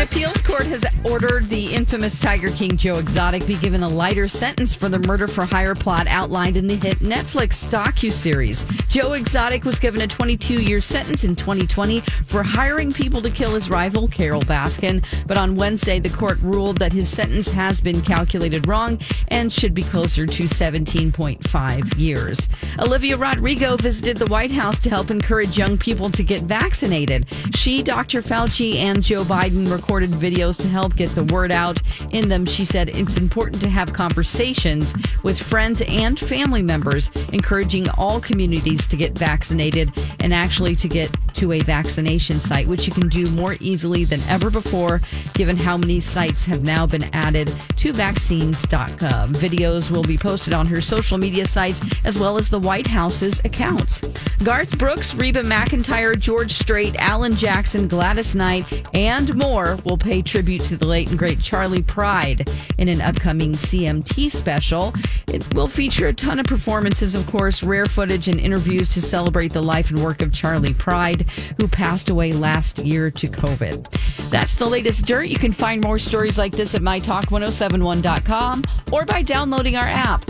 An appeals court has ordered the infamous Tiger King Joe Exotic be given a lighter sentence for the murder for hire plot outlined in the hit Netflix docu-series. Joe Exotic was given a 22-year sentence in 2020 for hiring people to kill his rival Carole Baskin, but on Wednesday the court ruled that his sentence has been calculated wrong and should be closer to 17.5 years. Olivia Rodrigo visited the White House to help encourage young people to get vaccinated. She, Dr. Fauci, and Joe Biden recorded videos to help get the word out. In them, she said it's important to have conversations with friends and family members, encouraging all communities to get vaccinated and actually to get to a vaccination site, which you can do more easily than ever before, given how many sites have now been added to vaccines.gov. Videos will be posted on her social media sites as well as the White House's accounts. Garth Brooks, Reba McEntire, George Strait, Alan Jackson, Gladys Knight, and more will pay tribute to the late and great Charlie Pride in an upcoming CMT special. It will feature a ton of performances, of course, rare footage and interviews to celebrate the life and work of Charlie Pride, who passed away last year to COVID. That's the latest dirt. You can find more stories like this at mytalk1071.com or by downloading our app.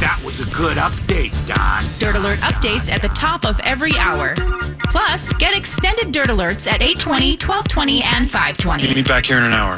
That was a good update, Don. Dirt Alert updates at the top of every hour. Plus, get extended Dirt Alerts at 820, 1220, and 520. Meet me back here in an hour.